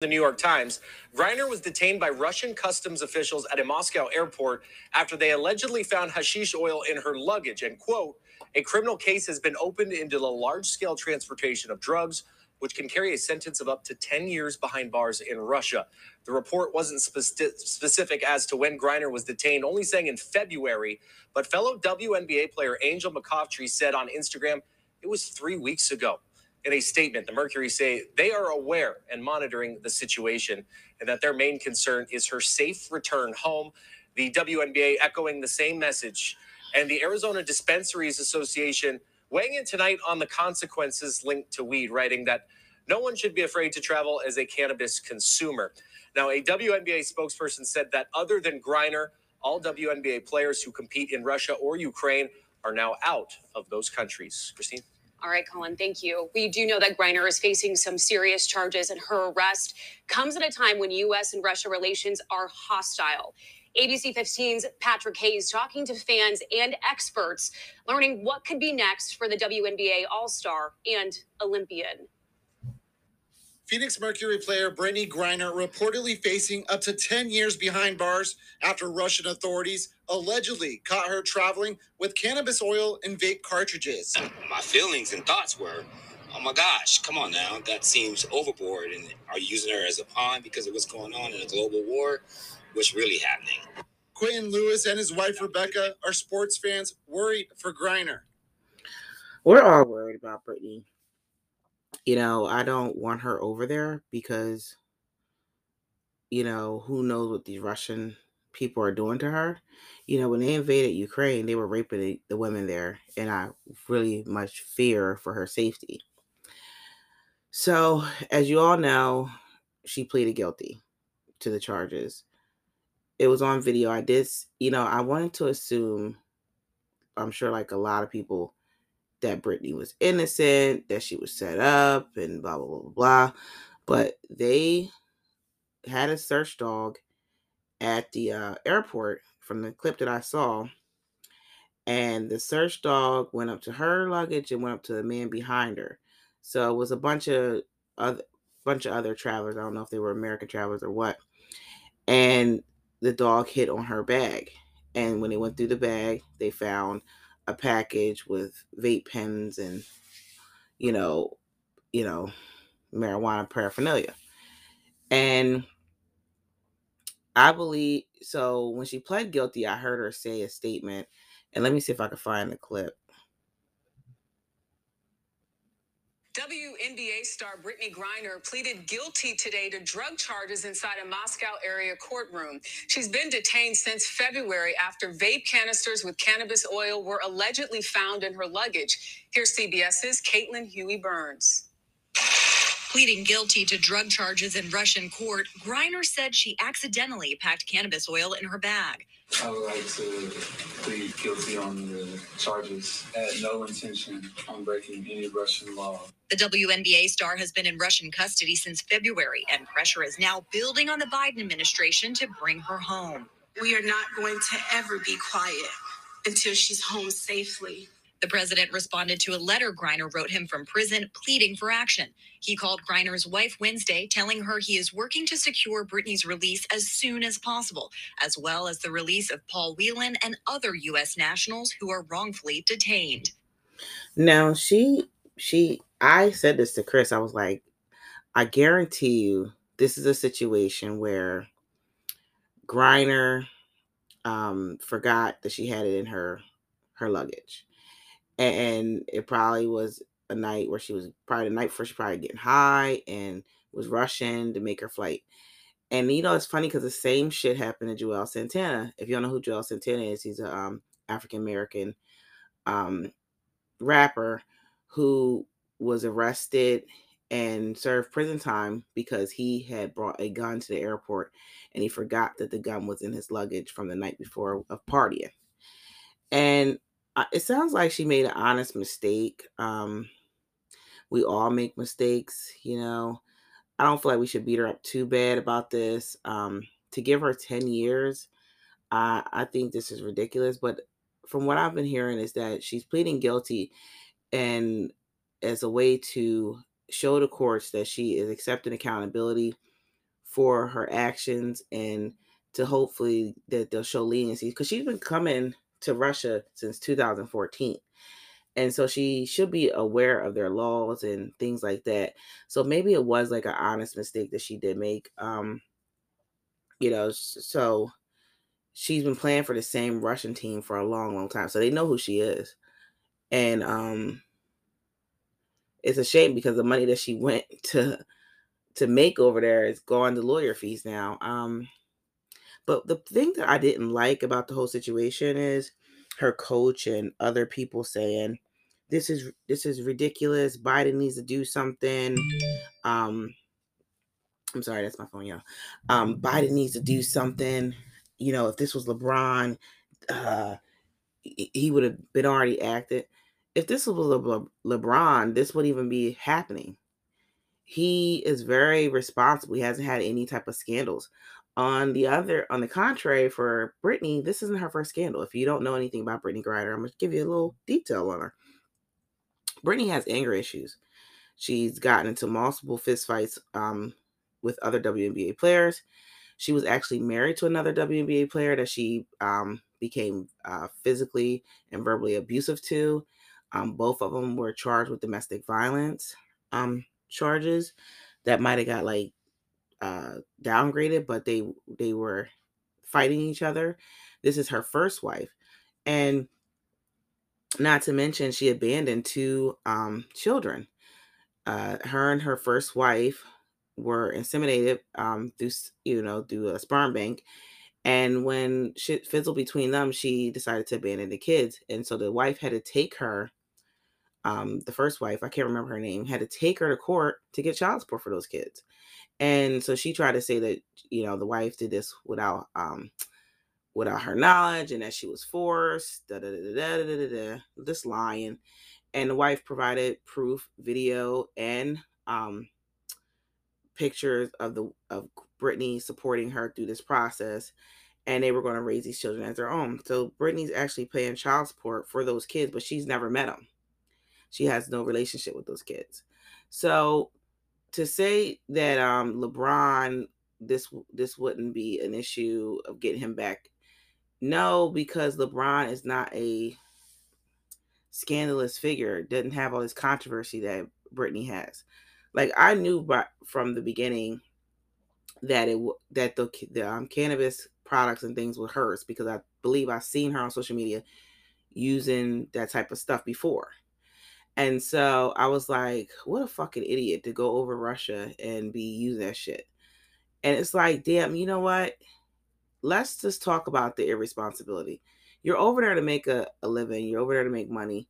The New York Times, Griner was detained by Russian customs officials at a Moscow airport after they allegedly found hashish oil in her luggage. And, quote, a criminal case has been opened into the large scale transportation of drugs, which can carry a sentence of up to 10 years behind bars in Russia. The report wasn't speci- specific as to when Griner was detained, only saying in February. But fellow WNBA player Angel McCoughtry said on Instagram it was three weeks ago. In a statement, the Mercury say they are aware and monitoring the situation and that their main concern is her safe return home. The WNBA echoing the same message. And the Arizona Dispensaries Association weighing in tonight on the consequences linked to weed, writing that no one should be afraid to travel as a cannabis consumer. Now, a WNBA spokesperson said that other than Griner, all WNBA players who compete in Russia or Ukraine are now out of those countries. Christine? All right, Colin, thank you. We do know that Griner is facing some serious charges, and her arrest comes at a time when U.S. and Russia relations are hostile. ABC 15's Patrick Hayes talking to fans and experts, learning what could be next for the WNBA All Star and Olympian. Phoenix Mercury player Brittney Griner reportedly facing up to 10 years behind bars after Russian authorities allegedly caught her traveling with cannabis oil and vape cartridges. My feelings and thoughts were, oh my gosh, come on now, that seems overboard. And are you using her as a pawn because of what's going on in a global war? What's really happening? Quentin Lewis and his wife Rebecca are sports fans worried for Griner. We're all worried about Brittney you know, I don't want her over there because, you know, who knows what these Russian people are doing to her. You know, when they invaded Ukraine, they were raping the, the women there, and I really much fear for her safety. So, as you all know, she pleaded guilty to the charges. It was on video. I did, you know, I wanted to assume, I'm sure like a lot of people that Brittney was innocent, that she was set up, and blah, blah, blah, blah. But they had a search dog at the uh, airport from the clip that I saw. And the search dog went up to her luggage and went up to the man behind her. So it was a bunch of other bunch of other travelers. I don't know if they were American travelers or what. And the dog hit on her bag. And when they went through the bag, they found a package with vape pens and you know, you know, marijuana paraphernalia. And I believe so when she pled guilty, I heard her say a statement. And let me see if I can find the clip. WNBA star Brittney Griner pleaded guilty today to drug charges inside a Moscow area courtroom. She's been detained since February after vape canisters with cannabis oil were allegedly found in her luggage. Here's CBS's Caitlin Huey Burns. Pleading guilty to drug charges in Russian court, Griner said she accidentally packed cannabis oil in her bag. I would like to plead guilty on the charges. I had no intention on breaking any Russian law. The WNBA star has been in Russian custody since February, and pressure is now building on the Biden administration to bring her home. We are not going to ever be quiet until she's home safely. The president responded to a letter Griner wrote him from prison pleading for action. He called Griner's wife Wednesday, telling her he is working to secure Brittney's release as soon as possible, as well as the release of Paul Whelan and other U.S. nationals who are wrongfully detained. Now, she, she, I said this to Chris. I was like, I guarantee you, this is a situation where Griner um, forgot that she had it in her her luggage and it probably was a night where she was probably the night before she probably getting high and was rushing to make her flight. And you know, it's funny because the same shit happened to Juelz Santana. If you don't know who Juelz Santana is, he's a um, African American um, rapper who was arrested and served prison time because he had brought a gun to the airport and he forgot that the gun was in his luggage from the night before of partying. And it sounds like she made an honest mistake. Um, we all make mistakes, you know. I don't feel like we should beat her up too bad about this. Um, to give her 10 years, I, I think this is ridiculous. But from what I've been hearing, is that she's pleading guilty. And as a way to show the courts that she is accepting accountability for her actions and to hopefully that they'll show leniency because she's been coming to Russia since 2014. And so she should be aware of their laws and things like that. So maybe it was like an honest mistake that she did make. Um, you know, so she's been playing for the same Russian team for a long, long time. So they know who she is. And um it's a shame because the money that she went to to make over there is going to lawyer fees now. Um but the thing that I didn't like about the whole situation is her coach and other people saying this is this is ridiculous. Biden needs to do something. Um I'm sorry, that's my phone, y'all. Um, Biden needs to do something. You know, if this was LeBron, uh, he would have been already acted. If this was Le- LeBron, this wouldn't even be happening. He is very responsible. He hasn't had any type of scandals. On the other, on the contrary, for Brittney, this isn't her first scandal. If you don't know anything about Brittney Griner, I'm gonna give you a little detail on her. Brittney has anger issues. She's gotten into multiple fistfights um, with other WNBA players. She was actually married to another WNBA player that she um, became uh, physically and verbally abusive to. Um, both of them were charged with domestic violence um, charges that might have got like uh, downgraded, but they they were fighting each other. This is her first wife, and not to mention she abandoned two um, children. Uh, her and her first wife were inseminated um, through you know through a sperm bank, and when shit fizzled between them, she decided to abandon the kids, and so the wife had to take her. Um, the first wife, I can't remember her name, had to take her to court to get child support for those kids. And so she tried to say that, you know, the wife did this without um without her knowledge and that she was forced, da da da da da da da, this lying. And the wife provided proof, video, and um pictures of the of Brittney supporting her through this process. And they were going to raise these children as their own. So Brittney's actually paying child support for those kids, but she's never met them. She has no relationship with those kids. So to say that um LeBron this this wouldn't be an issue of getting him back. No, because LeBron is not a scandalous figure. Doesn't have all this controversy that Brittney has. Like I knew by, from the beginning that it that the the um, cannabis products and things were hers because I believe I've seen her on social media using that type of stuff before. And so I was like, what a fucking idiot to go over Russia and be using that shit. And it's like, damn, you know what? Let's just talk about the irresponsibility. You're over there to make a, a living, you're over there to make money.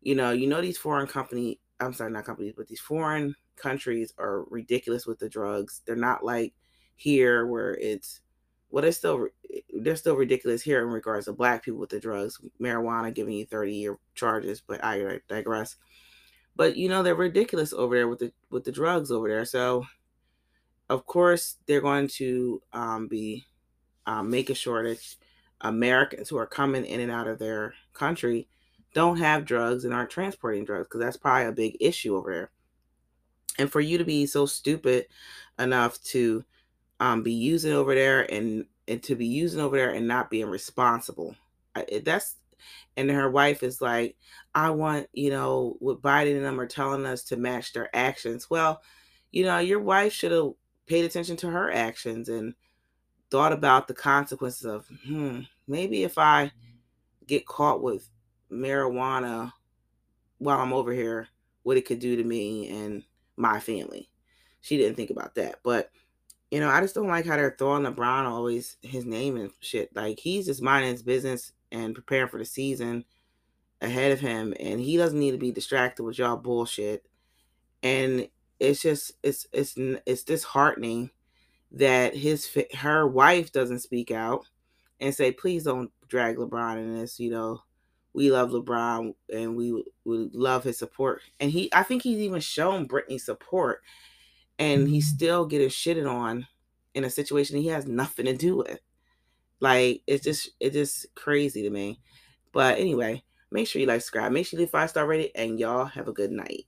You know, you know these foreign company, I'm sorry, not companies, but these foreign countries are ridiculous with the drugs. They're not like here where it's well, they're still they're still ridiculous here in regards to black people with the drugs, marijuana giving you 30 year charges, but I digress. But you know they're ridiculous over there with the with the drugs over there. So of course they're going to um, be um, making sure that Americans who are coming in and out of their country don't have drugs and aren't transporting drugs because that's probably a big issue over there. And for you to be so stupid enough to um, be using over there and and to be using over there and not being responsible. I, that's and her wife is like, I want you know what Biden and them are telling us to match their actions. Well, you know your wife should have paid attention to her actions and thought about the consequences of hmm maybe if I get caught with marijuana while I'm over here, what it could do to me and my family. She didn't think about that, but you know, I just don't like how they're throwing LeBron always his name and shit. Like he's just minding his business and preparing for the season ahead of him, and he doesn't need to be distracted with y'all bullshit. And it's just it's it's it's disheartening that his her wife doesn't speak out and say, please don't drag LeBron in this. You know, we love LeBron and we would love his support. And he, I think he's even shown Brittney support and he's mm-hmm. still getting shitted on in a situation he has nothing to do with. Like it's just it's just crazy to me. But anyway, make sure you like subscribe, make sure you leave five star rating, and y'all have a good night.